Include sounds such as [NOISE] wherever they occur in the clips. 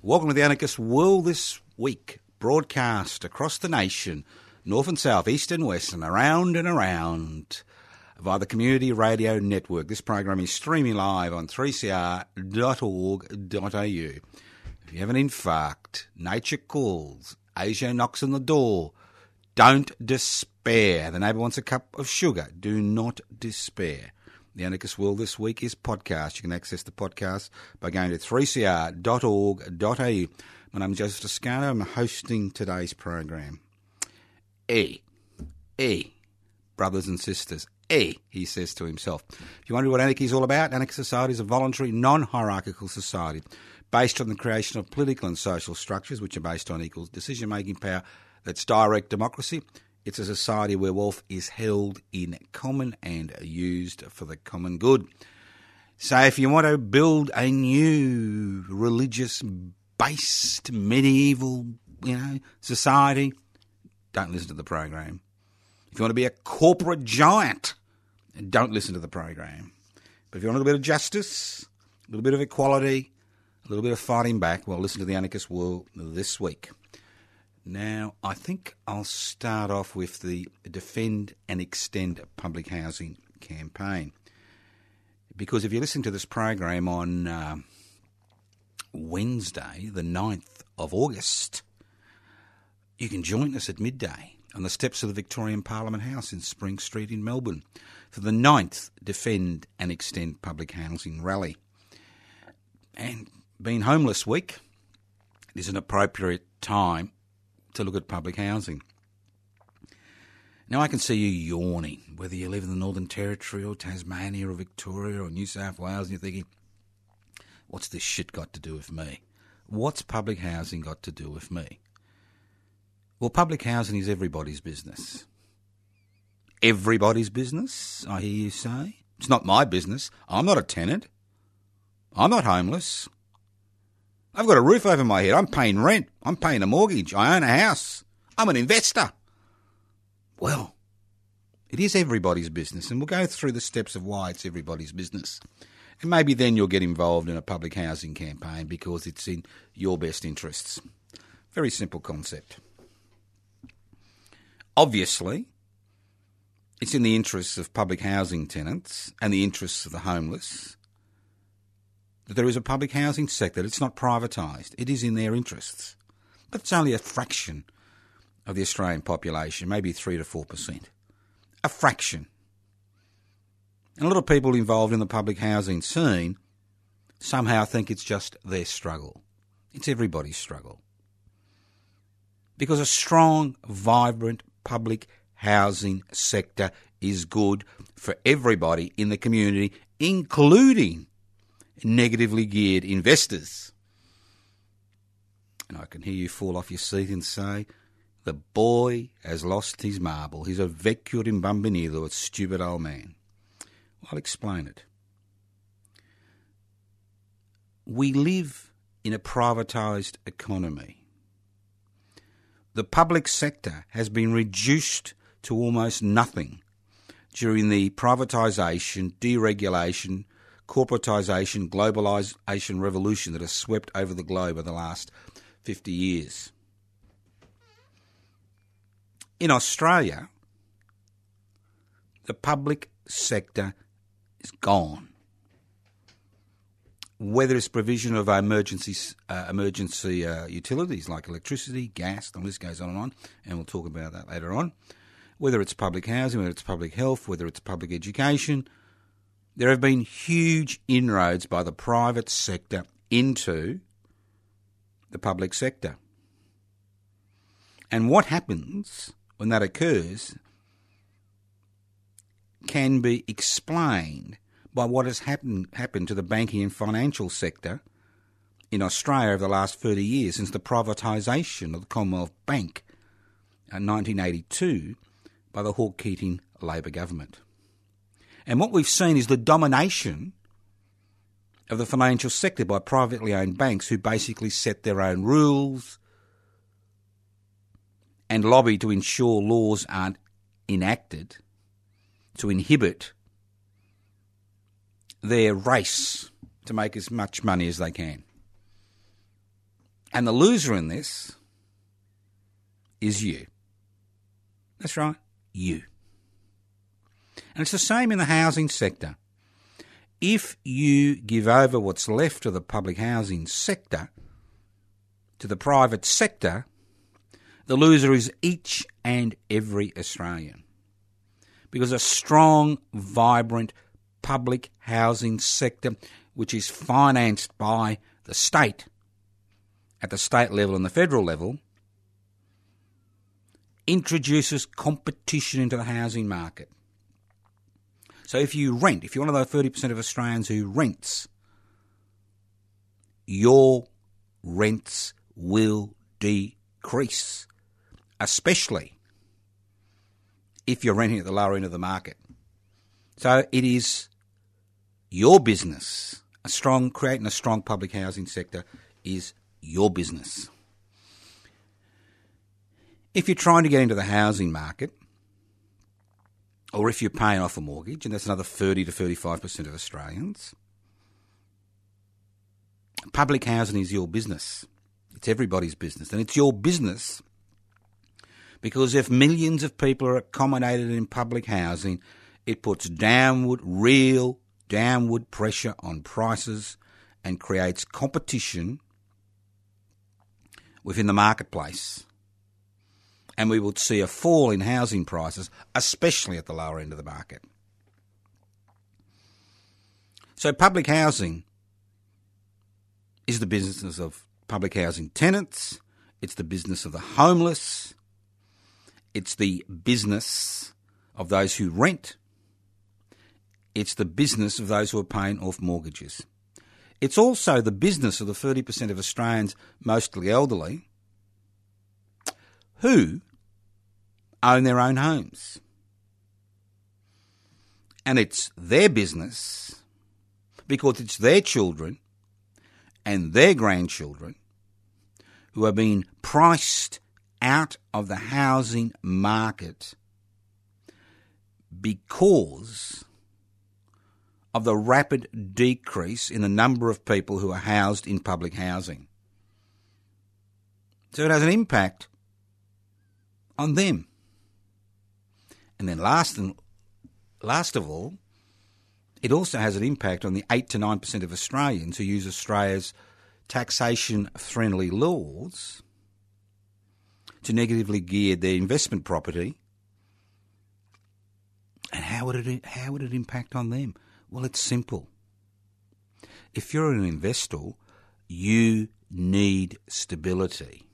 Welcome to the Anarchist World this week, broadcast across the nation, north and south, east and west, and around and around via the Community Radio Network. This program is streaming live on 3cr.org.au. If you have an infarct, nature calls, Asia knocks on the door, don't despair. The neighbour wants a cup of sugar. Do not despair. The Anarchist World this week is podcast. You can access the podcast by going to 3cr.org.au. My name is Joseph Toscano. I'm hosting today's program. E, E, brothers and sisters, E, he says to himself. If you wonder what anarchy is all about, anarchist society is a voluntary, non-hierarchical society based on the creation of political and social structures which are based on equal decision-making power that's direct democracy it's a society where wealth is held in common and used for the common good. So, if you want to build a new religious based medieval, you know, society, don't listen to the program. If you want to be a corporate giant, don't listen to the program. But if you want a little bit of justice, a little bit of equality, a little bit of fighting back, well, listen to the Anarchist World this week. Now, I think I'll start off with the Defend and Extend Public Housing campaign. Because if you listen to this program on uh, Wednesday, the 9th of August, you can join us at midday on the steps of the Victorian Parliament House in Spring Street in Melbourne for the 9th Defend and Extend Public Housing Rally. And being homeless week, it is an appropriate time to look at public housing. Now, I can see you yawning, whether you live in the Northern Territory or Tasmania or Victoria or New South Wales, and you're thinking, what's this shit got to do with me? What's public housing got to do with me? Well, public housing is everybody's business. Everybody's business, I hear you say. It's not my business. I'm not a tenant. I'm not homeless. I've got a roof over my head. I'm paying rent. I'm paying a mortgage. I own a house. I'm an investor. Well, it is everybody's business, and we'll go through the steps of why it's everybody's business. And maybe then you'll get involved in a public housing campaign because it's in your best interests. Very simple concept. Obviously, it's in the interests of public housing tenants and the interests of the homeless that there is a public housing sector. It's not privatised. It is in their interests. But it's only a fraction of the Australian population, maybe 3 to 4%. A fraction. And a lot of people involved in the public housing scene somehow think it's just their struggle. It's everybody's struggle. Because a strong, vibrant public housing sector is good for everybody in the community, including negatively geared investors. And I can hear you fall off your seat and say, the boy has lost his marble. He's a vecchio imbambinito, a stupid old man. I'll explain it. We live in a privatised economy. The public sector has been reduced to almost nothing during the privatisation, deregulation, corporatisation, globalisation revolution that has swept over the globe over the last 50 years. In Australia, the public sector is gone. whether it's provision of emergency uh, emergency uh, utilities like electricity, gas, the list goes on and on, and we'll talk about that later on. Whether it's public housing, whether it's public health, whether it's public education, there have been huge inroads by the private sector into the public sector. And what happens when that occurs can be explained by what has happened, happened to the banking and financial sector in Australia over the last 30 years since the privatisation of the Commonwealth Bank in 1982 by the Hawke Keating Labor government. And what we've seen is the domination of the financial sector by privately owned banks who basically set their own rules and lobby to ensure laws aren't enacted to inhibit their race to make as much money as they can. And the loser in this is you. That's right, you. And it's the same in the housing sector. If you give over what's left of the public housing sector to the private sector, the loser is each and every Australian. Because a strong, vibrant public housing sector, which is financed by the state at the state level and the federal level, introduces competition into the housing market. So if you rent, if you're one of those 30% of Australians who rents, your rents will decrease, especially if you're renting at the lower end of the market. So it is your business. A strong creating a strong public housing sector is your business. If you're trying to get into the housing market, or if you're paying off a mortgage, and that's another 30 to 35% of Australians, public housing is your business. It's everybody's business. And it's your business because if millions of people are accommodated in public housing, it puts downward, real downward pressure on prices and creates competition within the marketplace and we would see a fall in housing prices, especially at the lower end of the market. So, public housing is the business of public housing tenants, it's the business of the homeless, it's the business of those who rent, it's the business of those who are paying off mortgages. It's also the business of the 30% of Australians, mostly elderly, who own their own homes. And it's their business because it's their children and their grandchildren who are being priced out of the housing market because of the rapid decrease in the number of people who are housed in public housing. So it has an impact on them. And then last and last of all, it also has an impact on the 8 to 9% of Australians who use Australia's taxation friendly laws to negatively gear their investment property. And how would it how would it impact on them? Well, it's simple. If you're an investor, you need stability.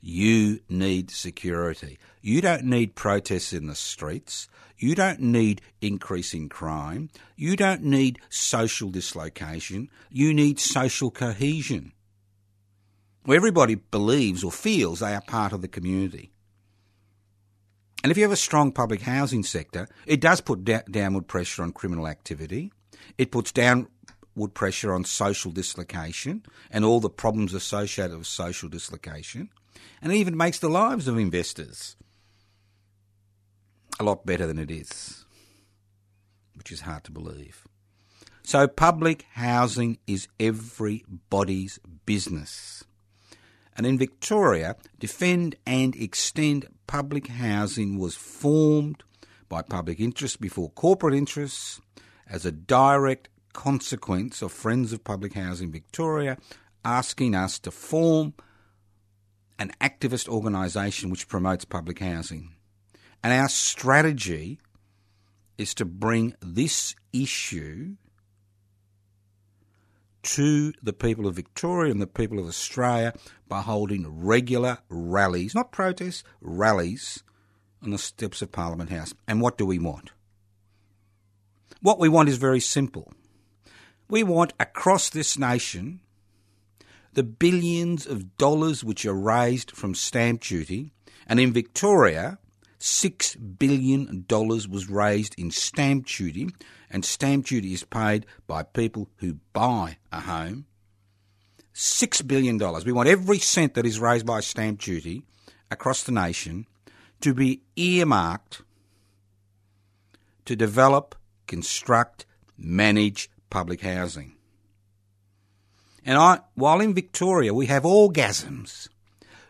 You need security. You don't need protests in the streets. You don't need increasing crime. You don't need social dislocation. You need social cohesion. Where everybody believes or feels they are part of the community. And if you have a strong public housing sector, it does put da- downward pressure on criminal activity. It puts downward pressure on social dislocation and all the problems associated with social dislocation and it even makes the lives of investors a lot better than it is, which is hard to believe. So, public housing is everybody's business. And in Victoria, Defend and Extend Public Housing was formed by public interest before corporate interests as a direct consequence of Friends of Public Housing Victoria asking us to form an activist organisation which promotes public housing. And our strategy is to bring this issue to the people of Victoria and the people of Australia by holding regular rallies, not protests, rallies on the steps of Parliament House. And what do we want? What we want is very simple. We want across this nation the billions of dollars which are raised from stamp duty, and in Victoria, $6 billion was raised in stamp duty, and stamp duty is paid by people who buy a home. $6 billion. We want every cent that is raised by stamp duty across the nation to be earmarked to develop, construct, manage public housing. And I, while in Victoria we have orgasms,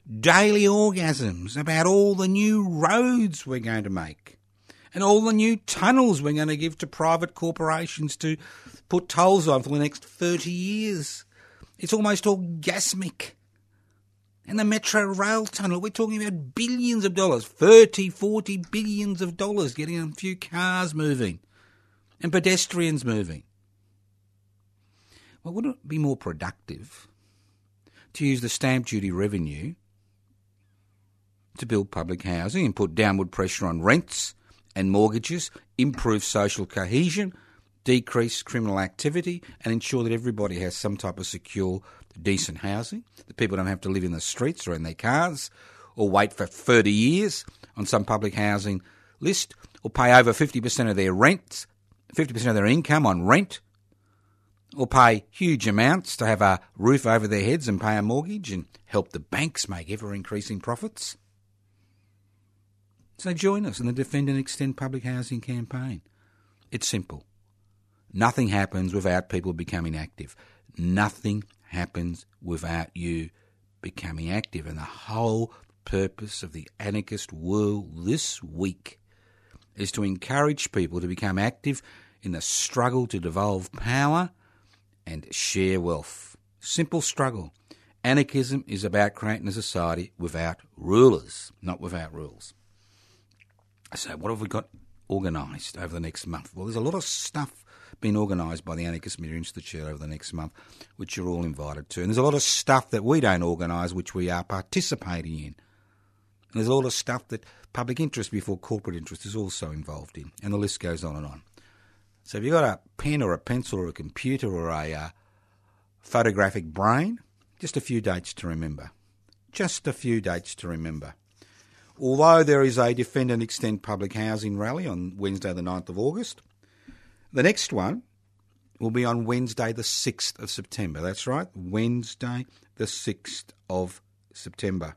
daily orgasms about all the new roads we're going to make and all the new tunnels we're going to give to private corporations to put tolls on for the next 30 years. It's almost orgasmic. And the Metro Rail Tunnel, we're talking about billions of dollars, 30, 40 billions of dollars getting a few cars moving and pedestrians moving. Well, wouldn't it be more productive to use the stamp duty revenue to build public housing and put downward pressure on rents and mortgages, improve social cohesion, decrease criminal activity, and ensure that everybody has some type of secure, decent housing, that people don't have to live in the streets or in their cars, or wait for 30 years on some public housing list, or pay over 50% of their rent, 50% of their income on rent, or pay huge amounts to have a roof over their heads and pay a mortgage and help the banks make ever increasing profits. So join us in the Defend and Extend Public Housing campaign. It's simple. Nothing happens without people becoming active. Nothing happens without you becoming active. And the whole purpose of the anarchist world this week is to encourage people to become active in the struggle to devolve power and share wealth. Simple struggle. Anarchism is about creating a society without rulers, not without rules. So, what have we got organised over the next month? Well, there's a lot of stuff being organised by the Anarchist Media Institute over the next month, which you're all invited to. And there's a lot of stuff that we don't organise, which we are participating in. And there's a lot of stuff that public interest before corporate interest is also involved in. And the list goes on and on. So if you've got a pen or a pencil or a computer or a uh, photographic brain, just a few dates to remember. Just a few dates to remember. Although there is a Defend and Extend public housing rally on Wednesday, the 9th of August, the next one will be on Wednesday, the 6th of September. That's right, Wednesday, the 6th of September,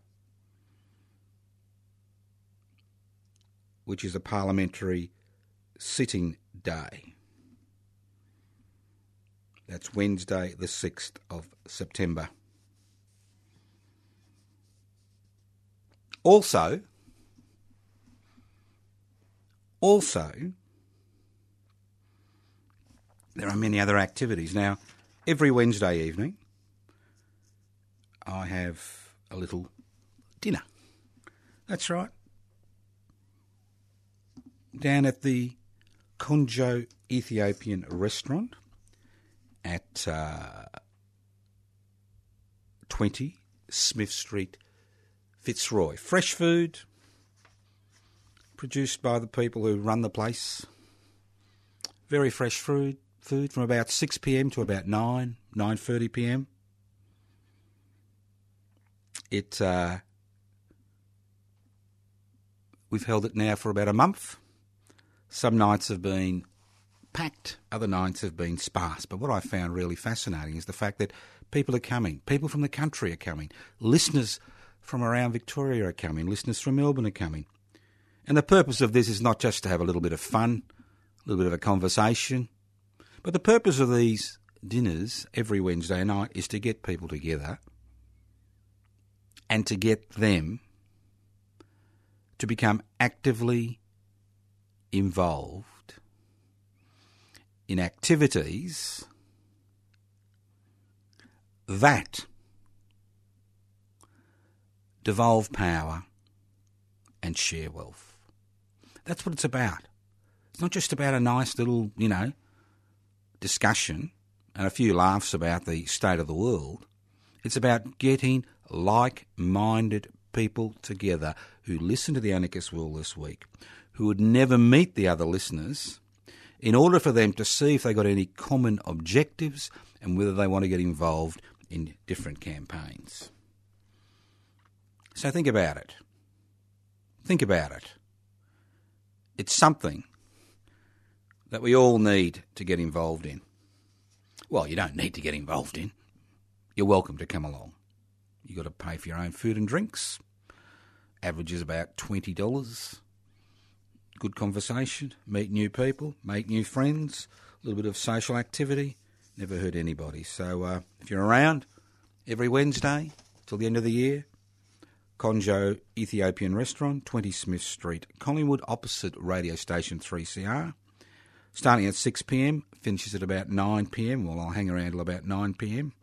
which is a parliamentary sitting day. That's Wednesday, the 6th of September. Also, also, there are many other activities. Now, every Wednesday evening, I have a little dinner. That's right. Down at the Konjo Ethiopian restaurant at uh, 20 Smith Street, Fitzroy. Fresh food produced by the people who run the place. Very fresh food, food from about 6 p.m. to about 9, 9.30 p.m. It, uh, we've held it now for about a month. Some nights have been packed. Other nights have been sparse. But what I found really fascinating is the fact that people are coming. People from the country are coming. Listeners from around Victoria are coming. Listeners from Melbourne are coming. And the purpose of this is not just to have a little bit of fun, a little bit of a conversation, but the purpose of these dinners every Wednesday night is to get people together and to get them to become actively involved in activities that devolve power and share wealth. That's what it's about. It's not just about a nice little, you know, discussion and a few laughs about the state of the world. It's about getting like minded people together who listen to the Anarchist World this week, who would never meet the other listeners, in order for them to see if they got any common objectives and whether they want to get involved in different campaigns. So think about it. Think about it. It's something that we all need to get involved in. Well, you don't need to get involved in. You're welcome to come along. You've got to pay for your own food and drinks. Average is about $20. Good conversation, meet new people, make new friends, a little bit of social activity. Never hurt anybody. So uh, if you're around every Wednesday till the end of the year, Konjo Ethiopian Restaurant, 20 Smith Street, Collingwood, opposite radio station 3CR. Starting at 6 pm, finishes at about 9 pm. Well, I'll hang around till about 9 pm.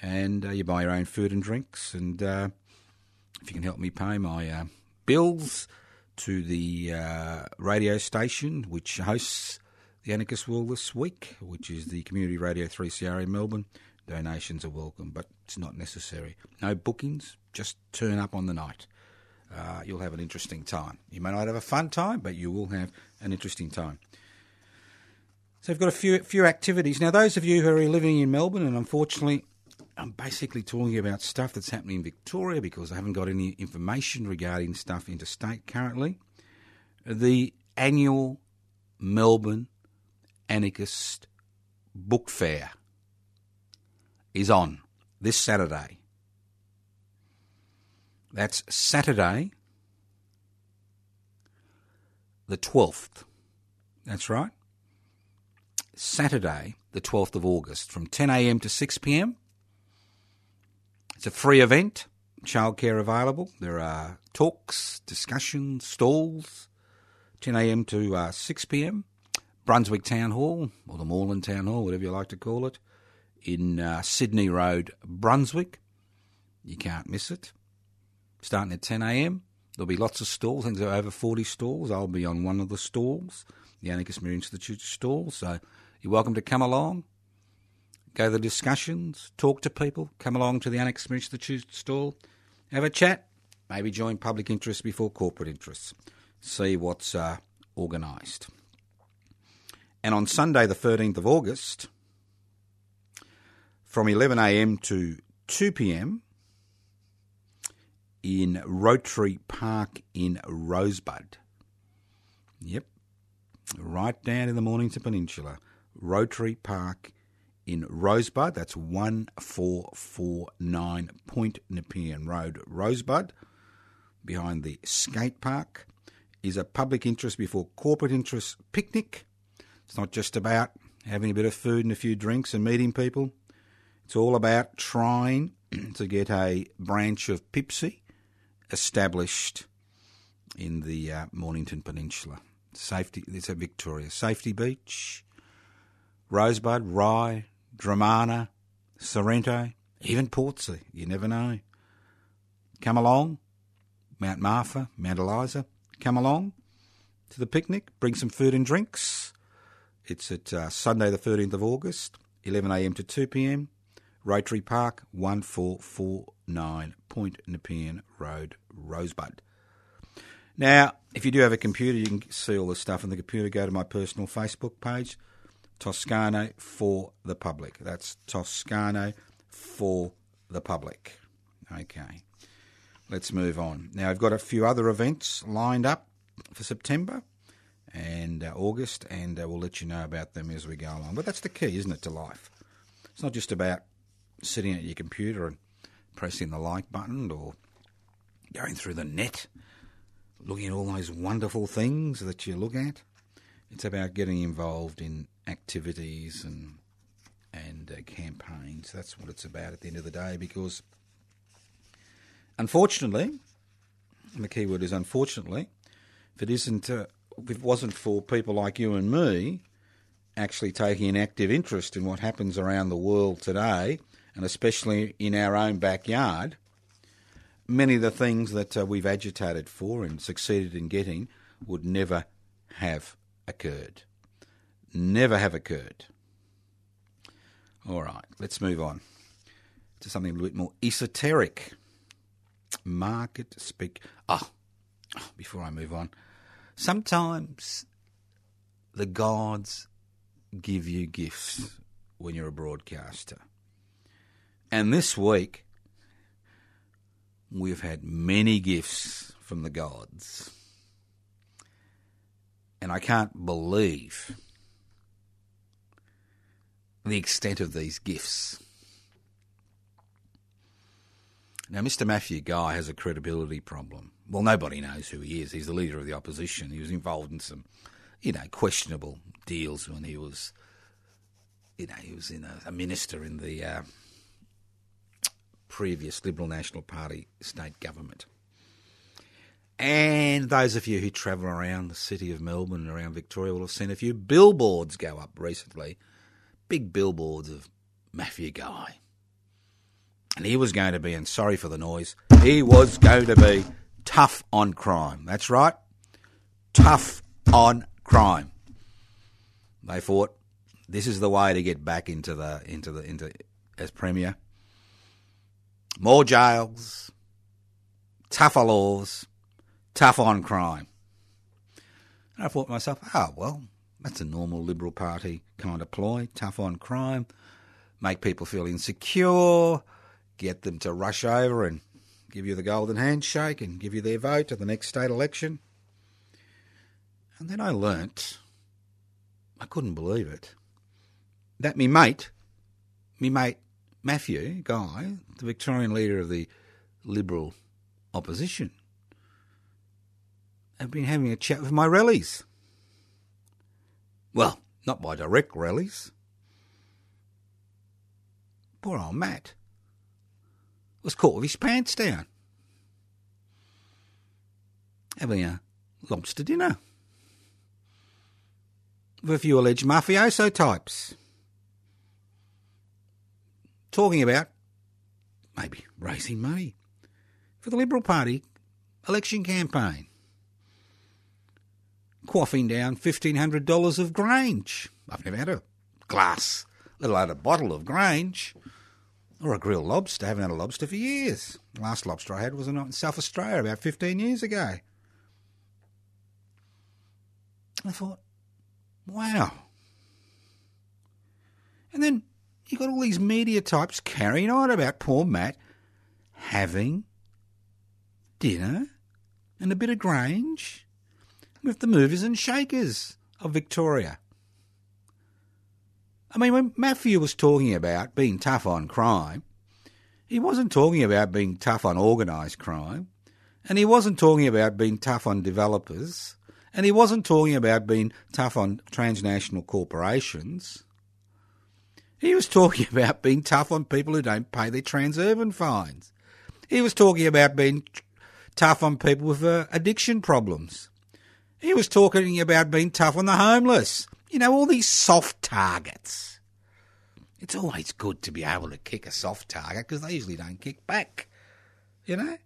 And uh, you buy your own food and drinks. And uh, if you can help me pay my uh, bills to the uh, radio station, which hosts the Anarchist World this week, which is the Community Radio 3CR in Melbourne, donations are welcome, but it's not necessary. No bookings, just turn up on the night. Uh, you'll have an interesting time. You may not have a fun time, but you will have an interesting time. So, I've got a few few activities now. Those of you who are living in Melbourne, and unfortunately, I'm basically talking about stuff that's happening in Victoria because I haven't got any information regarding stuff interstate currently. The annual Melbourne Anarchist Book Fair is on this Saturday. That's Saturday, the 12th. That's right. Saturday, the 12th of August, from 10am to 6pm. It's a free event, childcare available. There are talks, discussions, stalls, 10am to uh, 6pm. Brunswick Town Hall, or the Moreland Town Hall, whatever you like to call it, in uh, Sydney Road, Brunswick. You can't miss it. Starting at 10am. There'll be lots of stalls. I think there are over 40 stalls. I'll be on one of the stalls, the Anarchist Media Institute stall. So you're welcome to come along, go to the discussions, talk to people, come along to the Media Institute stall, have a chat, maybe join public interest before corporate interests, see what's uh, organised. And on Sunday, the 13th of August, from 11am to 2pm, in Rotary Park in Rosebud. Yep, right down in the Mornington Peninsula. Rotary Park in Rosebud. That's 1449 Point Nepean Road, Rosebud, behind the skate park. Is a public interest before corporate interest picnic. It's not just about having a bit of food and a few drinks and meeting people. It's all about trying [CLEARS THROAT] to get a branch of Pipsy established in the uh, Mornington Peninsula. Safety, it's a Victoria. Safety Beach, Rosebud, Rye, Dromana, Sorrento, even Portsea. You never know. Come along, Mount Martha, Mount Eliza. Come along to the picnic. Bring some food and drinks. It's at uh, Sunday, the 13th of August, 11am to 2pm. Rotary Park, 1449 Point Nepean Road, Rosebud. Now, if you do have a computer, you can see all the stuff on the computer. Go to my personal Facebook page, Toscano for the Public. That's Toscano for the Public. Okay, let's move on. Now, I've got a few other events lined up for September and uh, August, and uh, we'll let you know about them as we go along. But that's the key, isn't it, to life? It's not just about sitting at your computer and pressing the like button or going through the net, looking at all those wonderful things that you look at. It's about getting involved in activities and and uh, campaigns. That's what it's about at the end of the day. Because unfortunately, the key word is unfortunately, if it isn't, uh, if it wasn't for people like you and me actually taking an active interest in what happens around the world today, and especially in our own backyard, many of the things that uh, we've agitated for and succeeded in getting would never have occurred. Never have occurred. All right, let's move on to something a little bit more esoteric. Market speak. Ah, oh, before I move on, sometimes the gods give you gifts when you're a broadcaster. And this week, we've had many gifts from the gods. And I can't believe the extent of these gifts. Now, Mr. Matthew Guy has a credibility problem. Well, nobody knows who he is. He's the leader of the opposition. He was involved in some, you know, questionable deals when he was, you know, he was in a, a minister in the uh, previous Liberal National Party state government. And those of you who travel around the city of Melbourne and around Victoria will have seen a few billboards go up recently. Big billboards of Matthew Guy. And he was going to be, and sorry for the noise, he was going to be tough on crime. That's right. Tough on crime. They thought this is the way to get back into the into the into as premier. More jails, tougher laws, tough on crime. And I thought to myself, oh well, that's a normal Liberal Party kind of ploy, tough on crime, make people feel insecure, get them to rush over and give you the golden handshake and give you their vote at the next state election. And then I learnt I couldn't believe it. That me mate, me mate Matthew Guy, the Victorian leader of the Liberal opposition, had been having a chat with my rallies. Well, not by direct rallies. Poor old Matt was caught with his pants down. Having a lobster dinner with a few alleged mafioso types. Talking about maybe raising money for the Liberal Party election campaign. Quaffing down $1,500 of Grange. I've never had a glass, let alone a bottle of Grange. Or a grilled lobster. I haven't had a lobster for years. The last lobster I had was in South Australia about 15 years ago. I thought, Wow. And then you got all these media types carrying on about poor Matt having dinner and a bit of Grange with the movers and shakers of Victoria. I mean, when Matthew was talking about being tough on crime, he wasn't talking about being tough on organised crime, and he wasn't talking about being tough on developers and he wasn't talking about being tough on transnational corporations. He was talking [LAUGHS] about being tough on people who don't pay their Transurban fines. He was talking about being tough on people with uh, addiction problems. He was talking about being tough on the homeless. You know, all these soft targets. It's always good to be able to kick a soft target because they usually don't kick back. You know?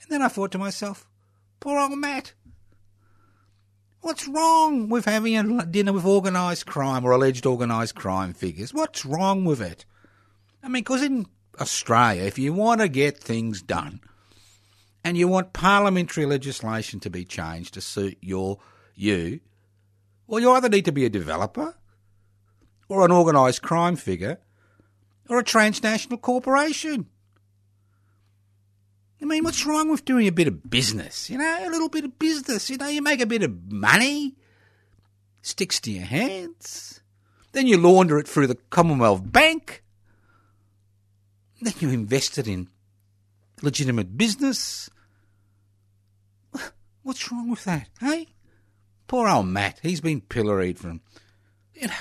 And then I thought to myself, Poor old Matt. What's wrong with having a dinner with organised crime or alleged organised crime figures? What's wrong with it? I mean, because in Australia, if you want to get things done and you want parliamentary legislation to be changed to suit your you, well, you either need to be a developer or an organised crime figure or a transnational corporation. I mean, what's wrong with doing a bit of business? You know, a little bit of business. You know, you make a bit of money, sticks to your hands. Then you launder it through the Commonwealth Bank. Then you invest it in legitimate business. What's wrong with that, hey? Poor old Matt, he's been pilloried from. You know,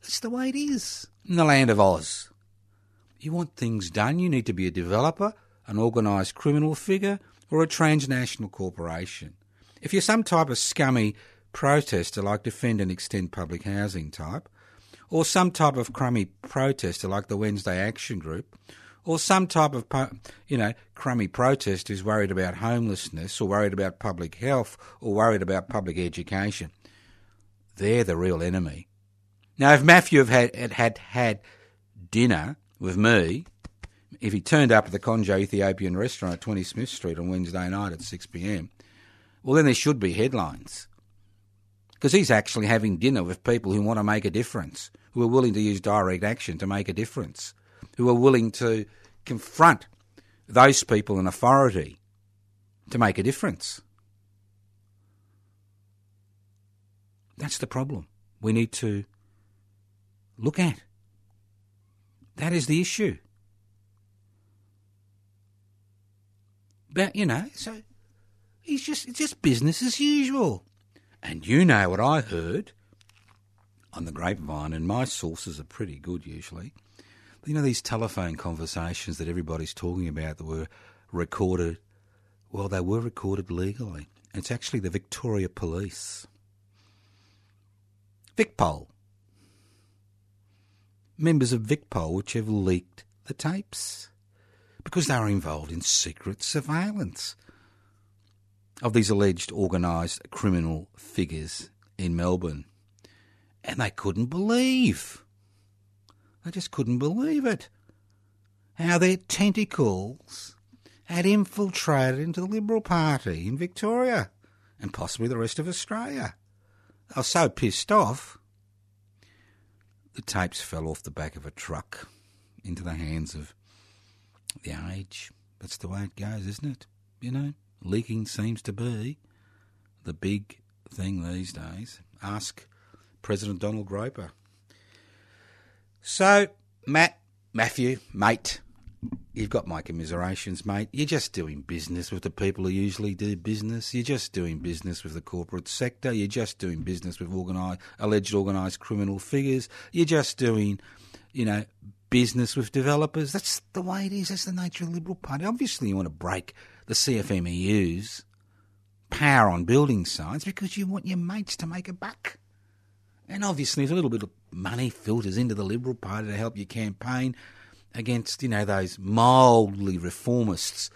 that's the way it is in the land of Oz. You want things done, you need to be a developer an organised criminal figure, or a transnational corporation. If you're some type of scummy protester like Defend and Extend Public Housing type, or some type of crummy protester like the Wednesday Action Group, or some type of, you know, crummy protester who's worried about homelessness or worried about public health or worried about public education. They're the real enemy. Now, if Matthew had, had, had, had dinner with me, if he turned up at the Konjo Ethiopian restaurant at 20 Smith Street on Wednesday night at 6pm, well, then there should be headlines. Because he's actually having dinner with people who want to make a difference, who are willing to use direct action to make a difference, who are willing to confront those people in authority to make a difference. That's the problem we need to look at. That is the issue. But, you know, so he's just, it's just business as usual. And you know what I heard on the grapevine, and my sources are pretty good usually. You know, these telephone conversations that everybody's talking about that were recorded, well, they were recorded legally. It's actually the Victoria Police. Vicpol. Members of Vicpol which have leaked the tapes because they were involved in secret surveillance of these alleged organised criminal figures in Melbourne. And they couldn't believe. They just couldn't believe it. How their tentacles had infiltrated into the Liberal Party in Victoria and possibly the rest of Australia. They were so pissed off, the tapes fell off the back of a truck into the hands of the age. That's the way it goes, isn't it? You know? leaking seems to be the big thing these days. Ask President Donald Groper. So, Matt, Matthew, mate, you've got my commiserations, mate. You're just doing business with the people who usually do business. You're just doing business with the corporate sector. You're just doing business with organised, alleged organised criminal figures. You're just doing, you know, business with developers. That's the way it is. That's the nature of the Liberal Party. Obviously, you want to break the CFMEU's power on building sites because you want your mates to make a buck. And obviously, if a little bit of money filters into the Liberal Party to help your campaign against, you know, those mildly reformists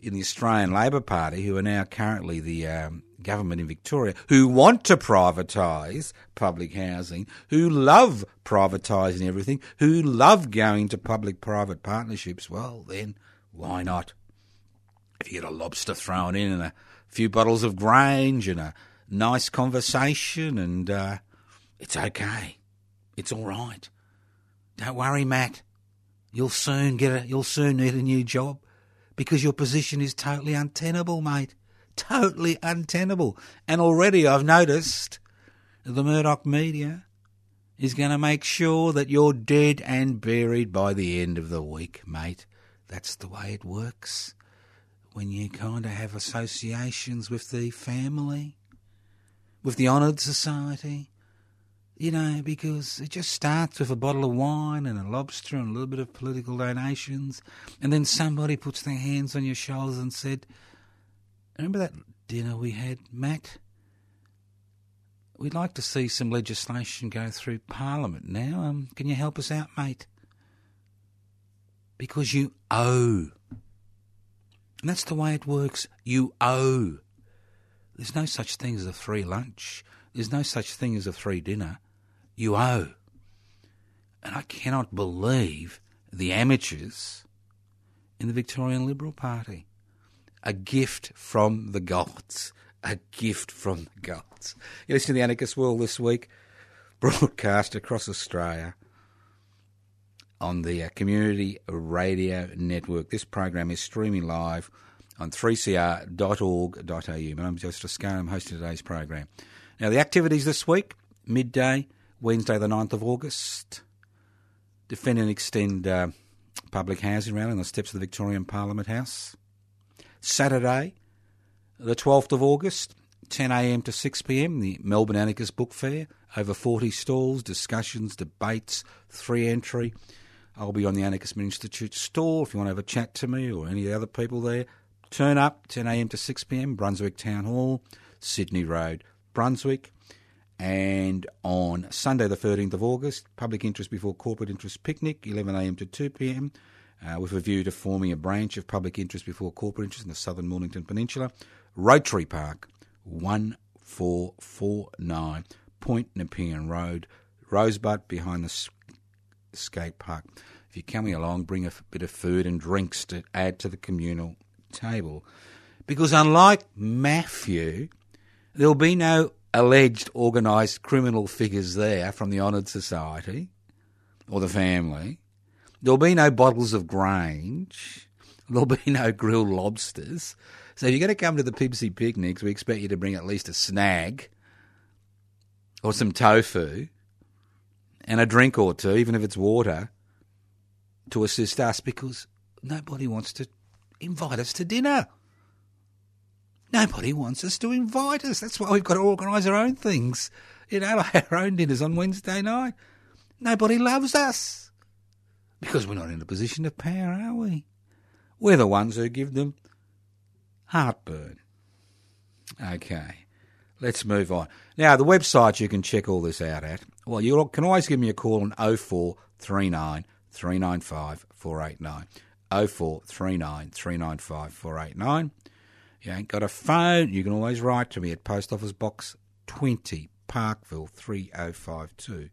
in the Australian Labor Party, who are now currently the um, government in Victoria, who want to privatise public housing, who love privatising everything, who love going to public private partnerships, well, then why not? If you get a lobster thrown in and a few bottles of Grange and a nice conversation, and uh, it's okay. It's all right. Don't worry, Matt. You'll soon get a. You'll soon need a new job because your position is totally untenable, mate. Totally untenable. And already I've noticed the Murdoch media is going to make sure that you're dead and buried by the end of the week, mate. That's the way it works when you kind of have associations with the family, with the honoured society. You know, because it just starts with a bottle of wine and a lobster and a little bit of political donations, and then somebody puts their hands on your shoulders and said, "Remember that dinner we had, Matt? We'd like to see some legislation go through Parliament now. Um, can you help us out, mate? Because you owe." And that's the way it works. You owe. There's no such thing as a free lunch. There's no such thing as a free dinner. You owe. And I cannot believe the amateurs in the Victorian Liberal Party. A gift from the gods. A gift from the gods. You listen to the Anarchist World this week, broadcast across Australia on the uh, Community Radio Network. This program is streaming live on 3cr.org.au. My name's Joseph Scar. I'm hosting today's program. Now, the activities this week, midday, Wednesday the 9th of August, defend and extend uh, public housing rally on the steps of the Victorian Parliament House. Saturday, the 12th of August, 10am to 6pm, the Melbourne Anarchist Book Fair. Over 40 stalls, discussions, debates, free entry. I'll be on the Anarchist Institute stall if you want to have a chat to me or any of the other people there. Turn up 10am to 6pm, Brunswick Town Hall, Sydney Road, Brunswick. And on Sunday, the 13th of August, public interest before corporate interest picnic, 11am to 2pm, uh, with a view to forming a branch of public interest before corporate interest in the southern Mornington Peninsula. Rotary Park, 1449 Point Nepean Road, Rosebud behind the skate park. If you're coming along, bring a bit of food and drinks to add to the communal table. Because unlike Matthew, there'll be no alleged organised criminal figures there from the Honoured Society or the family. There'll be no bottles of Grange. [LAUGHS] There'll be no grilled lobsters. So if you're going to come to the PIBCI picnics, we expect you to bring at least a snag or some tofu and a drink or two, even if it's water, to assist us because nobody wants to invite us to dinner. Nobody wants us to invite us. That's why we've got to organise our own things. You know, [LAUGHS] our own dinners on Wednesday night. Nobody loves us. Because we're not in a position of power, are we? We're the ones who give them heartburn. Okay, let's move on. Now, the website you can check all this out at. Well, you can always give me a call on 0439 395 489. 0439 395 489. You ain't got a phone, you can always write to me at Post Office Box 20, Parkville 3052.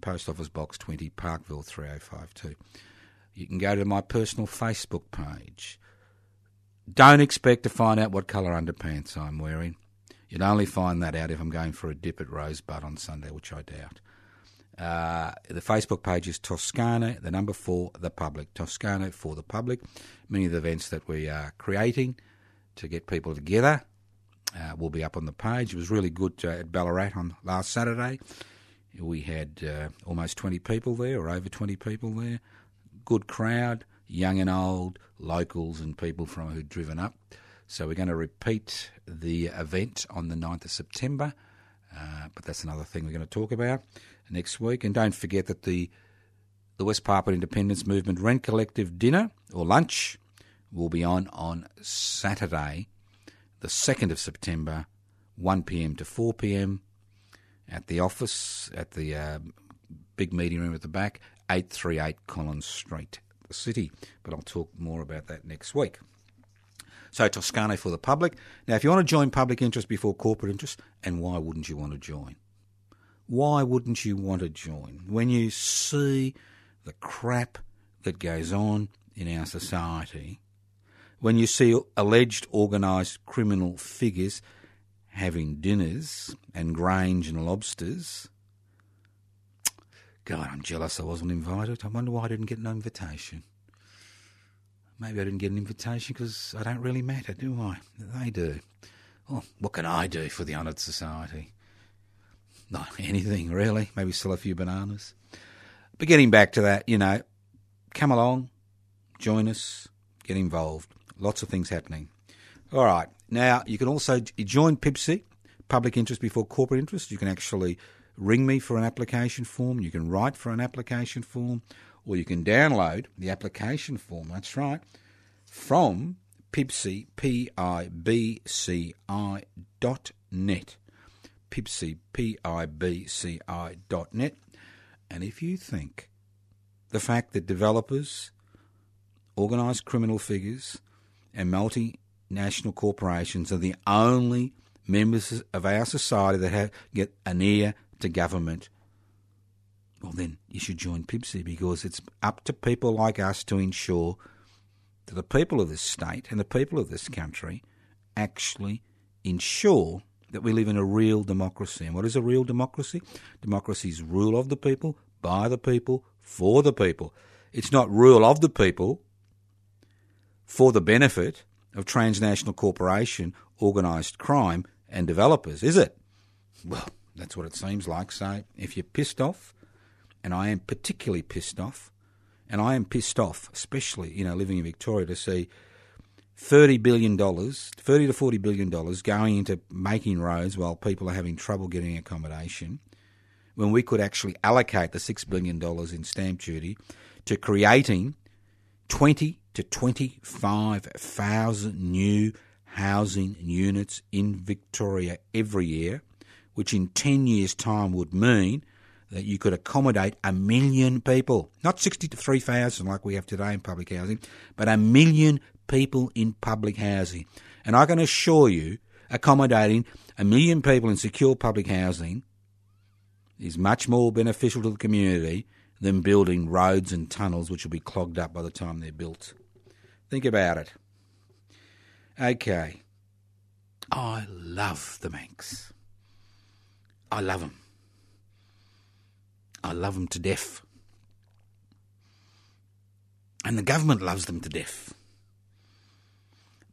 Post Office Box 20, Parkville 3052. You can go to my personal Facebook page. Don't expect to find out what colour underpants I'm wearing. You'd only find that out if I'm going for a dip at Rosebud on Sunday, which I doubt. Uh, the Facebook page is Toscano, the number for the public. Toscano for the public. Many of the events that we are creating to get people together uh, will be up on the page. It was really good uh, at Ballarat on last Saturday. We had uh, almost 20 people there, or over 20 people there. Good crowd, young and old, locals and people from who'd driven up. So we're going to repeat the event on the 9th of September, uh, but that's another thing we're going to talk about next week. And don't forget that the the West Papua Independence Movement Rent Collective dinner or lunch will be on on Saturday, the 2nd of September, 1 p.m. to 4 p.m. at the office at the uh, big meeting room at the back, 838 Collins Street, the city. But I'll talk more about that next week. So Toscano for the public. Now, if you want to join public interest before corporate interest, and why wouldn't you want to join? Why wouldn't you want to join when you see the crap that goes on in our society? When you see alleged organised criminal figures having dinners and Grange and lobsters. God, I'm jealous I wasn't invited. I wonder why I didn't get an invitation. Maybe I didn't get an invitation because I don't really matter, do I? They do. Well, what can I do for the honoured society? Not anything, really. Maybe sell a few bananas. But getting back to that, you know, come along, join us, get involved. Lots of things happening. All right. Now, you can also join PIBCI, Public Interest Before Corporate Interest. You can actually ring me for an application form. You can write for an application form or you can download the application form, that's right, from Pibci, P-I-B-C-I dot net. Pibci, dot net. And if you think the fact that developers, organised criminal figures, and multinational corporations are the only members of our society that have, get an ear to government well, then you should join PIBCI because it's up to people like us to ensure that the people of this state and the people of this country actually ensure that we live in a real democracy. And what is a real democracy? Democracy is rule of the people, by the people, for the people. It's not rule of the people for the benefit of transnational corporation, organised crime, and developers, is it? Well, that's what it seems like. So if you're pissed off, and I am particularly pissed off, and I am pissed off, especially you know living in Victoria, to see thirty billion dollars, thirty to forty billion dollars going into making roads while people are having trouble getting accommodation, when we could actually allocate the six billion dollars in stamp duty to creating twenty to twenty five thousand new housing units in Victoria every year which in 10 years' time would mean that you could accommodate a million people, not 63,000 like we have today in public housing, but a million people in public housing. And I can assure you, accommodating a million people in secure public housing is much more beneficial to the community than building roads and tunnels which will be clogged up by the time they're built. Think about it. Okay. I love the banks. I love them. I love them to death. And the government loves them to death.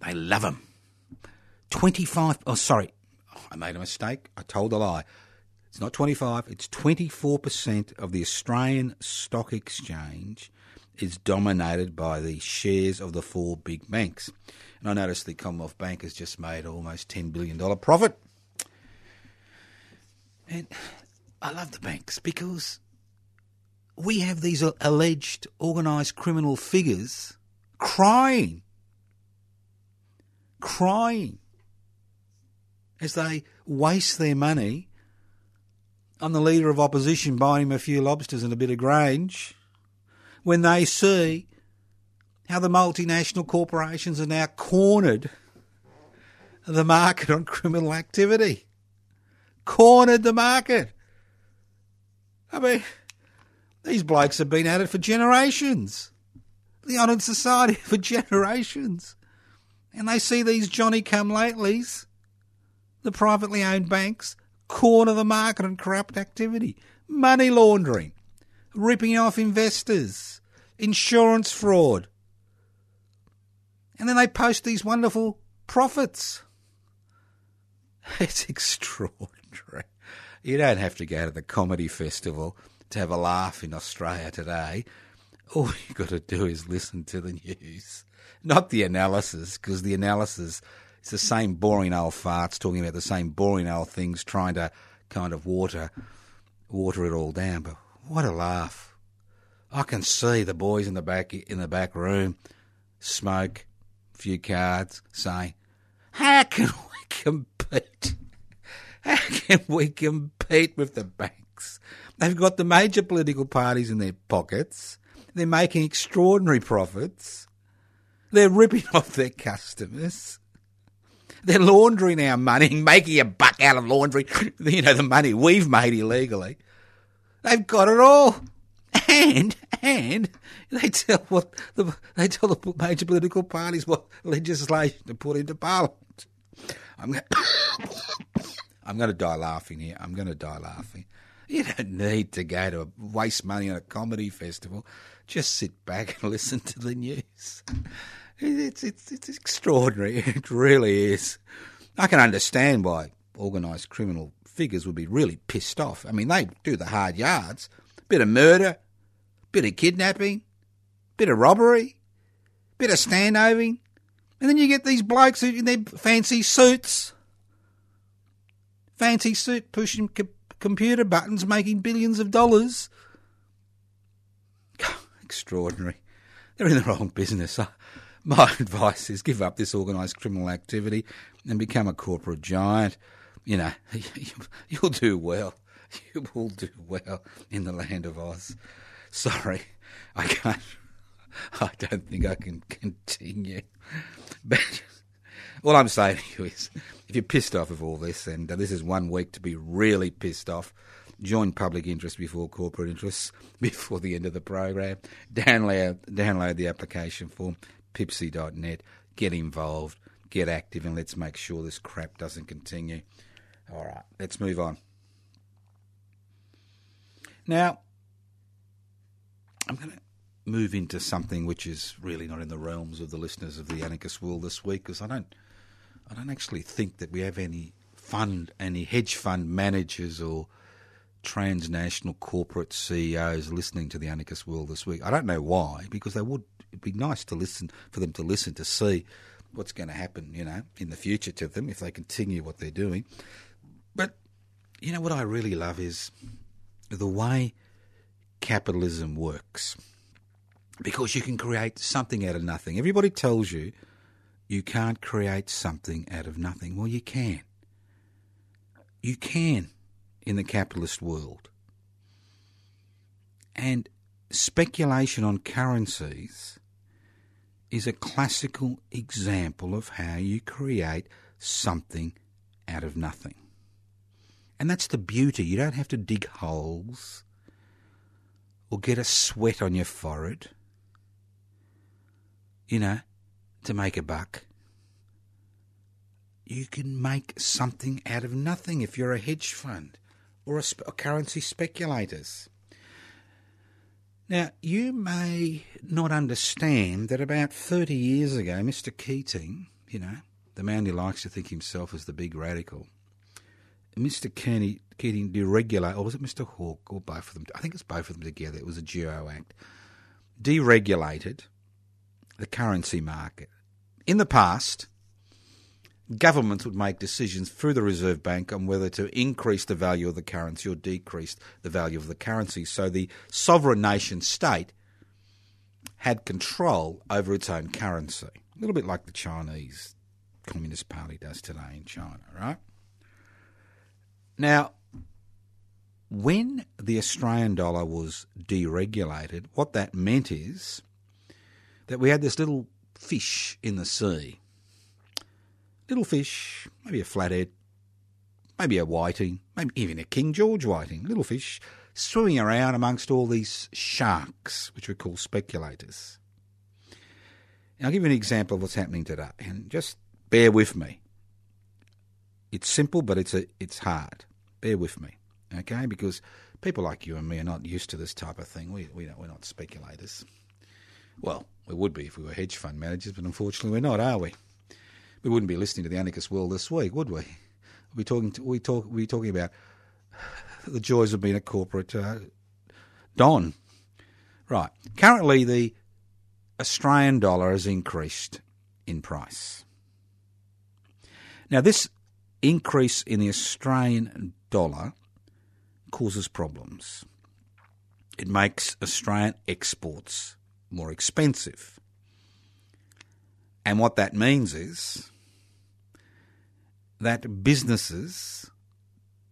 They love them. 25, oh, sorry, I made a mistake. I told a lie. It's not 25, it's 24% of the Australian Stock Exchange is dominated by the shares of the four big banks. And I noticed the Commonwealth Bank has just made almost $10 billion profit. And I love the banks because we have these alleged organised criminal figures crying, crying as they waste their money on the leader of opposition buying him a few lobsters and a bit of grange when they see how the multinational corporations are now cornered the market on criminal activity. Cornered the market. I mean, these blokes have been at it for generations. The honoured society [LAUGHS] for generations. And they see these Johnny come latelys, the privately owned banks, corner the market on corrupt activity, money laundering, ripping off investors, insurance fraud. And then they post these wonderful profits. [LAUGHS] It's extraordinary. You don't have to go to the comedy festival to have a laugh in Australia today. All you've got to do is listen to the news, not the analysis, because the analysis is the same boring old farts talking about the same boring old things, trying to kind of water water it all down. But what a laugh! I can see the boys in the back in the back room, smoke, few cards, saying, "How can [LAUGHS] we compete? How can we compete with the banks? They've got the major political parties in their pockets. They're making extraordinary profits. They're ripping [LAUGHS] off their customers. They're laundering our money, making a buck out of laundry. You know, the money we've made illegally. They've got it all. And, and they tell what the, they tell the major political parties what legislation to put into parliament. I'm going, [COUGHS] I'm going to die laughing here. I'm going to die laughing. You don't need to go to waste money on a comedy festival. Just sit back and [LAUGHS] listen to the news. It's, it's, it's extraordinary. [LAUGHS] It really is. I can understand why organised criminal figures would be really pissed off. I mean, they do the hard yards. Bit of murder, bit of kidnapping, bit of robbery, bit of standoving. And then you get these blokes in their fancy suits. Fancy suit pushing computer buttons making billions of dollars. [LAUGHS] Extraordinary. They're in the wrong business. [LAUGHS] My [LAUGHS] advice is give up this organised criminal activity and become a corporate giant. You know, [LAUGHS] you'll do well. [LAUGHS] You will do well in the land of Oz. Sorry, I can't. I don't think I can continue. But all I'm saying to you is if you're pissed off of all this, and uh, this is one week to be really pissed off, join public interest before corporate interests before the end of the program. Download, download the application form, pibci.net, get involved, get active, and let's make sure this crap doesn't continue. All right, let's move on. Now, I'm going to move into something which is really not in the realms of the listeners of the Anarchist World this week because I don't I don't actually think that we have any fund, any hedge fund managers or transnational corporate CEOs listening to the anarchist world this week. I don't know why, because they would. It'd be nice to listen for them to listen to see what's going to happen, you know, in the future to them if they continue what they're doing. But you know what I really love is the way capitalism works, because you can create something out of nothing. Everybody tells you you can't create something out of nothing. Well, you can. You can. in the capitalist world. And speculation on currencies is a classical example of how you create something out of nothing. And that's the beauty. You don't have to dig holes or get a sweat on your forehead, you know, to make a buck. You can make something out of nothing if you're a hedge fund or a, sp- currency speculators. Now, you may not understand that about 30 years ago, Mr. Keating, you know, the man who likes to think himself as the big radical, Mr. Kearney, Keating deregulate, or was it Mr. Hawke, or both of them? I think it's both of them together. It was a Geo Act. Deregulated the currency market. In the past, governments would make decisions through the Reserve Bank on whether to increase the value of the currency or decrease the value of the currency. So the sovereign nation state had control over its own currency. A little bit like the Chinese Communist Party does today in China, right? Now, when the Australian dollar was deregulated, what that meant is that we had this little fish in the sea little fish, maybe a flathead, maybe a whiting, maybe even a King George whiting, little fish swimming around amongst all these sharks, which we call speculators. Now, I'll give you an example of what's happening today, and just bear with me. It's simple, but it's a, it's hard. Bear with me, okay? Because people like you and me are not used to this type of thing. We, we we're not speculators. Well, we would be if we were hedge fund managers, but unfortunately we're not, are we? We wouldn't be listening to the Anarchist World this week, would we? We'd be talking. To, we talk. We talking about the joys of being a corporate uh, don. Right. Currently, the Australian dollar has increased in price. Now, this increase in the Australian dollar causes problems. It makes Australian exports more expensive. And what that means is that businesses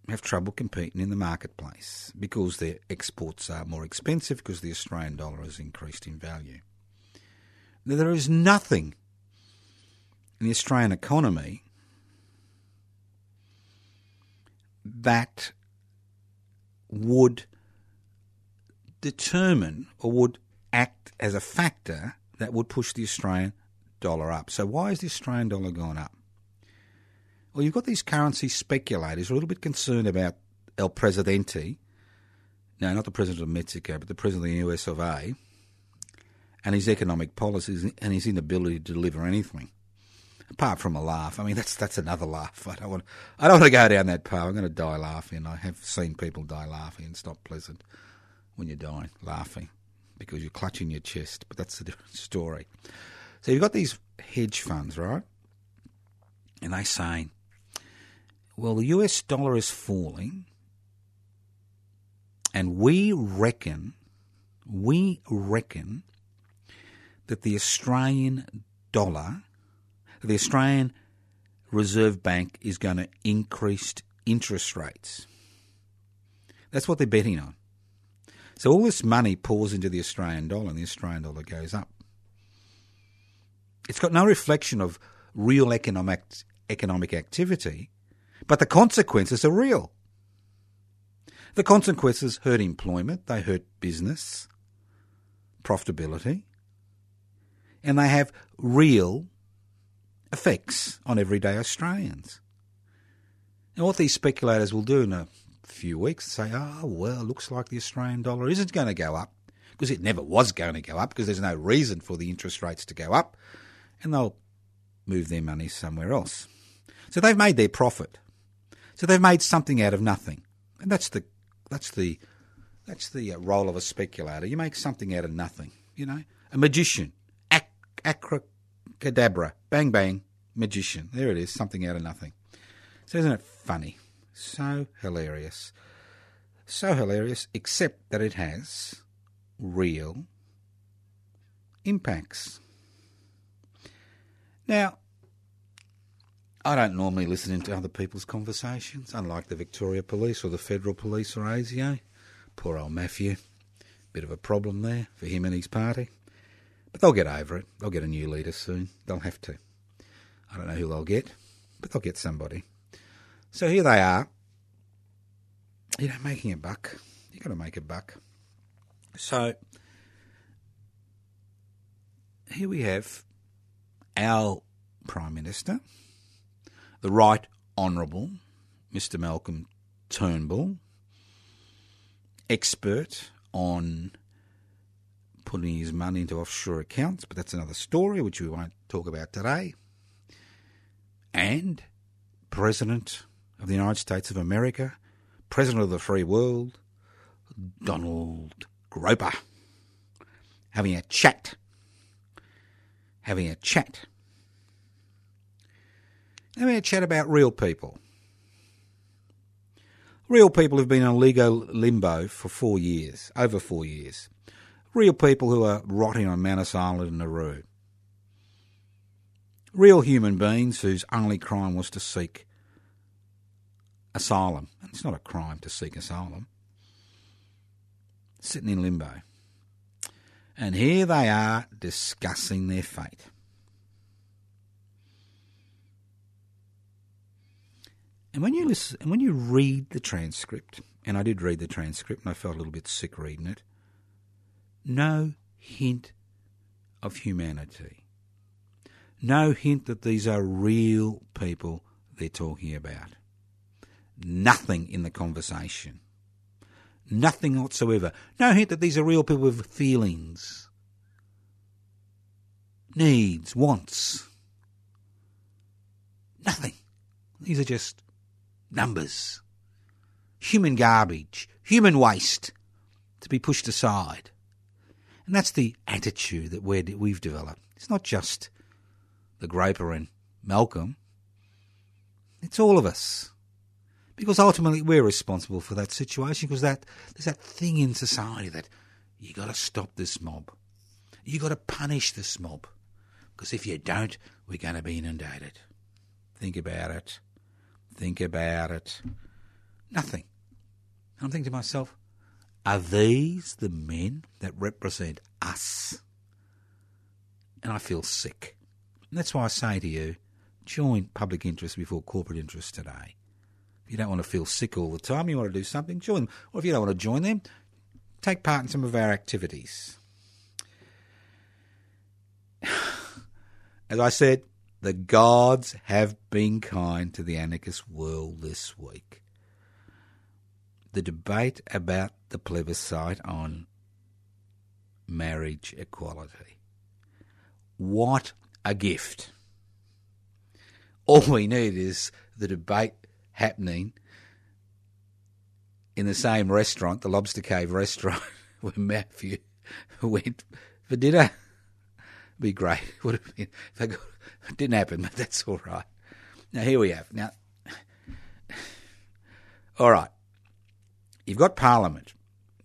have trouble competing in the marketplace because their exports are more expensive because the Australian dollar has increased in value. Now, there is nothing in the Australian economy that would determine or would act as a factor that would push the Australian dollar up. So why is the Australian dollar gone up? Well, you've got these currency speculators a little bit concerned about El Presidente. No, not the president of Mexico, but the president of the US of A. And his economic policies and his inability to deliver anything, apart from a laugh. I mean, that's that's another laugh. I don't want I don't want to go down that path. I'm going to die laughing. I have seen people die laughing. It's not pleasant when you're dying laughing because you're clutching your chest. But that's a different story. So you've got these hedge funds, right? And they're saying, well, the US dollar is falling, and we reckon, we reckon that the Australian dollar, the Australian Reserve Bank is going to increase interest rates. That's what they're betting on. So all this money pours into the Australian dollar, and the Australian dollar goes up. It's got no reflection of real economic economic activity. But the consequences are real. The consequences hurt employment, they hurt business, profitability, and they have real effects on everyday Australians. And what these speculators will do in a few weeks say, oh, well, looks like the Australian dollar isn't going to go up because it never was going to go up because there's no reason for the interest rates to go up, and they'll move their money somewhere else. So they've made their profit. So they've made something out of nothing, and that's the that's the that's the uh, role of a speculator. You make something out of nothing. You know, a magician, ac- acrocadabra, bang bang, magician. There it is, something out of nothing. So isn't it funny? So hilarious, so hilarious. Except that it has real impacts. Now, I don't normally listen into other people's conversations, unlike the Victoria Police or the Federal Police or ASIO. Poor old Matthew. Bit of a problem there for him and his party. But they'll get over it. They'll get a new leader soon. They'll have to. I don't know who they'll get, but they'll get somebody. So here they are. You know, making a buck. You've got to make a buck. So here we have our Prime Minister, the Right Honourable Mr. Malcolm Turnbull, expert on putting his money into offshore accounts, but that's another story which we won't talk about today. And President of the United States of America, President of the free world, Donald Groper, having a chat. Having a chat. Having a chat about real people. Real people have been in legal limbo for four years, over four years. Real people who are rotting on Manus Island in Nauru. Real human beings whose only crime was to seek asylum. It's not a crime to seek asylum. Sitting in limbo. And here they are discussing their fate. And when you listen, and when you read the transcript, and I did read the transcript, and I felt a little bit sick reading it, no hint of humanity, no hint that these are real people they're talking about. Nothing in the conversation. Nothing whatsoever. No hint that these are real people with feelings, needs, wants. Nothing. These are just numbers. Human garbage, human waste to be pushed aside. And that's the attitude that we we've developed. It's not just the Groper and Malcolm, it's all of us. Because ultimately we're responsible for that situation because that there's that thing in society that you got to stop this mob. You got to punish this mob. Because if you don't, we're going to be inundated. Think about it. Think about it. Nothing. I'm thinking to myself, are these the men that represent us? And I feel sick. And that's why I say to you, join public interest before corporate interest today. If you don't want to feel sick all the time, you want to do something, join them. Or if you don't want to join them, take part in some of our activities. [SIGHS] As I said, the gods have been kind to the anarchist world this week. The debate about the plebiscite on marriage equality. What a gift. All we need is the debate happening in the same restaurant, the Lobster Cave restaurant, [LAUGHS] where Matthew [LAUGHS] went for dinner. Be great. [LAUGHS] Would have been. Didn't happen, [LAUGHS] but that's all right. Now here we have. Now, all right. You've got Parliament.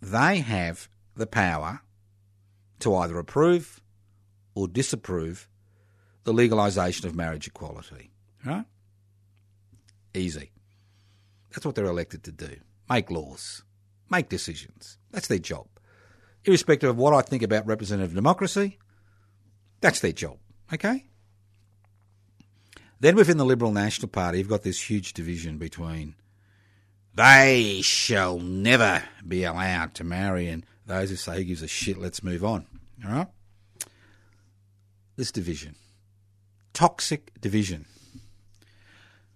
They have the power to either approve or disapprove the legalisation of marriage equality. Right? Easy. That's what they're elected to do make laws, make decisions. That's their job. Irrespective of what I think about representative democracy, that's their job. Okay? Then within the Liberal National Party, you've got this huge division between they shall never be allowed to marry and those who say who gives a shit, let's move on. All right? This division. Toxic division.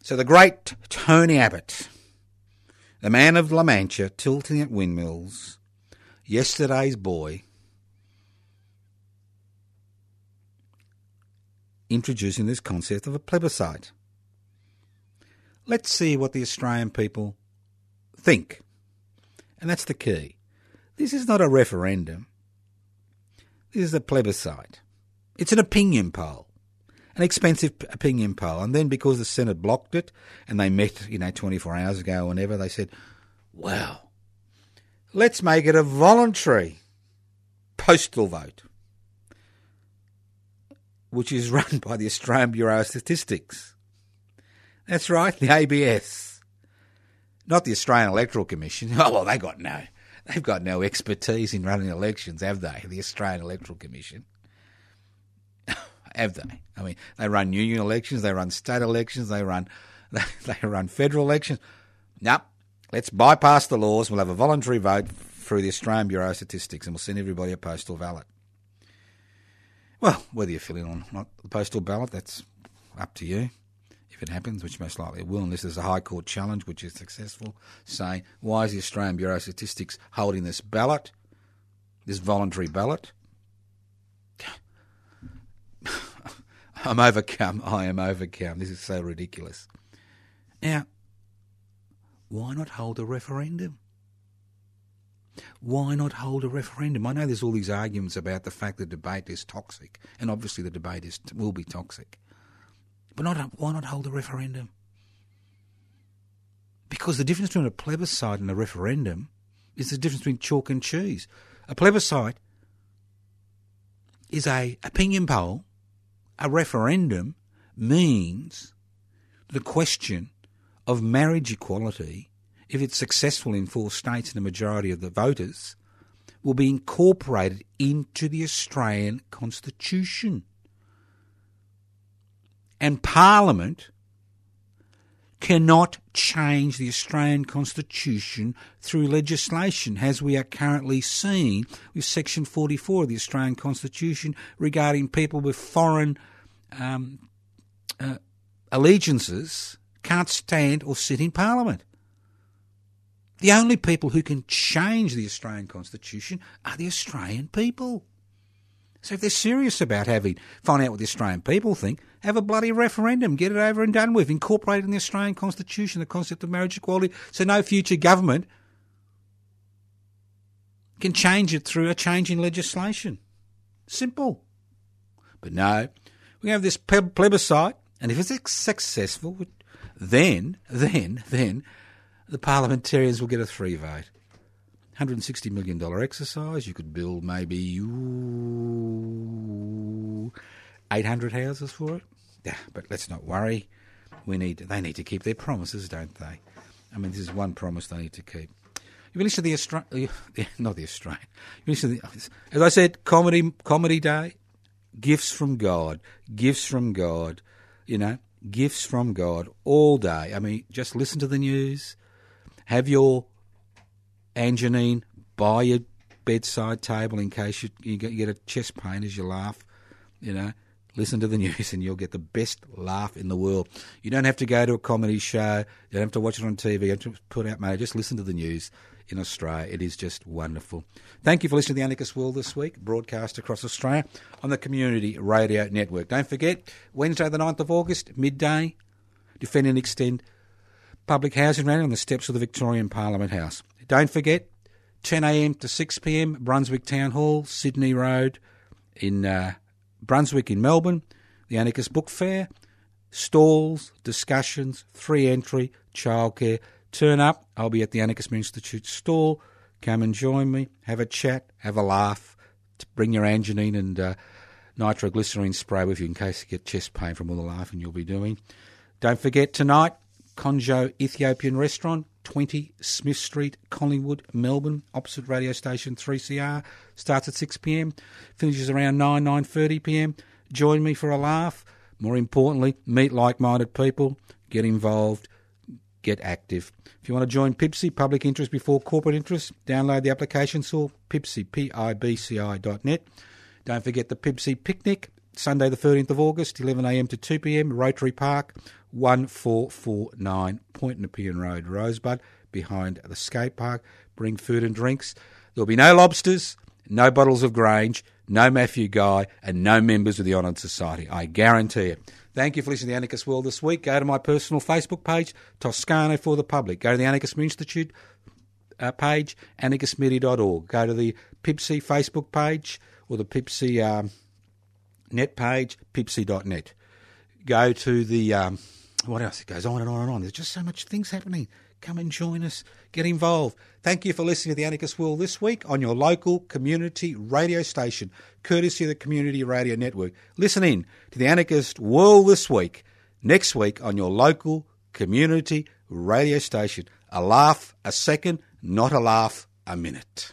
So the great Tony Abbott, the man of La Mancha, tilting at windmills, yesterday's boy, introducing this concept of a plebiscite. Let's see what the Australian people think. And that's the key. This is not a referendum. This is a plebiscite. It's an opinion poll an expensive opinion poll. And then because the Senate blocked it and they met, you know, 24 hours ago or whenever, they said, wow, let's make it a voluntary postal vote, which is [LAUGHS] run by the Australian Bureau of Statistics. That's right, the ABS. Not the Australian Electoral Commission. [LAUGHS] Oh, well, they got no. They've got no expertise in running elections, have they? The Australian Electoral Commission. [LAUGHS] have they? I mean, they run union elections, they run state elections, they run they, run federal elections. Nope. Let's bypass the laws. We'll have a voluntary vote through the Australian Bureau of Statistics and we'll send everybody a postal ballot. Well, whether you fill in or not the postal ballot, that's up to you. If it happens, which most likely it will, unless there's a High Court challenge which is successful, saying, why is the Australian Bureau of Statistics holding this ballot, this voluntary ballot? [LAUGHS] I'm overcome. I am overcome. This is so ridiculous. Now, why not hold a referendum? Why not hold a referendum? I know there's all these arguments about the fact that debate is toxic, and obviously the debate is will be toxic. But not, why not hold a referendum? Because the difference between a plebiscite and a referendum is the difference between chalk and cheese. A plebiscite is a opinion poll. A referendum means the question of marriage equality, if it's successful in four states and a majority of the voters, will be incorporated into the Australian Constitution. And Parliament cannot change the Australian Constitution through legislation, as we are currently seeing with Section 44 of the Australian Constitution regarding people with foreign um, uh, allegiances can't stand or sit in Parliament. The only people who can change the Australian Constitution are the Australian people. So if they're serious about having find out what the Australian people think, have a bloody referendum, get it over and done with, incorporate in the Australian Constitution the concept of marriage equality, so no future government can change it through a change in legislation. Simple. But no, we have this plebiscite, and if it's successful, then, then, then the parliamentarians will get a free vote. $160 million exercise. You could build maybe ooh, 800 houses for it. Yeah, but let's not worry. We need they need to keep their promises, don't they? I mean, this is one promise they need to keep. You listen to the Australian, [LAUGHS] not the Australian. You listen to the, as I said, comedy, comedy day, gifts from God, gifts from God. You know, gifts from God all day. I mean, just listen to the news, have your Anginine by your bedside table in case you, you get a chest pain as you laugh. You know, listen to the [LAUGHS] news and you'll get the best laugh in the world. You don't have to go to a comedy show. You don't have to watch it on TV. You have to put out money. Just listen to the news in Australia. It is just wonderful. Thank you for listening to the Anarchist World this week, broadcast across Australia on the Community Radio Network. Don't forget, Wednesday the 9th of August, midday, Defend and Extend Public Housing Rally on the steps of the Victorian Parliament House. Don't forget, 10am to 6pm, Brunswick Town Hall, Sydney Road in uh, Brunswick in Melbourne, the Anarchist Book Fair, stalls, discussions, free entry, childcare. Turn up. I'll be at the Anarchist Institute stall. Come and join me. Have a chat. Have a laugh. Bring your anginine and uh, nitroglycerine spray with you in case you get chest pain from all the laughing you'll be doing. Don't forget tonight, Konjo Ethiopian Restaurant, 20 Smith Street, Collingwood, Melbourne, opposite radio station 3CR. Starts at 6pm, finishes around 9, 9.30pm. Join me for a laugh. More importantly, meet like-minded people, get involved, get active. If you want to join PIBCI, Public Interest Before Corporate Interest, download the application tool, PIBCI, P-I-B-C-I dot net. Don't forget the PIBCI Picnic, Sunday the 13th of August, 11am to 2pm, Rotary Park, 1449 Point Nepean Road, Rosebud, behind the skate park. Bring food and drinks. There'll be no lobsters, no bottles of Grange, no Matthew Guy, and no members of the Honoured Society. I guarantee it. Thank you for listening to the Anarchist World this week. Go to my personal Facebook page, Toscano for the Public. Go to the Anarchist Institute uh, page, anarchistmedia.org. Go to the PIBCI Facebook page or the PIBCI um, net page, pibci.net. Go to the, um, what else? It goes on and on and on. There's just so much things happening. Come and join us. Get involved. Thank you for listening to the Anarchist World this week on your local community radio station, courtesy of the Community Radio Network. Listen in to the Anarchist World this week, next week on your local community radio station. A laugh a second, not a laugh a minute.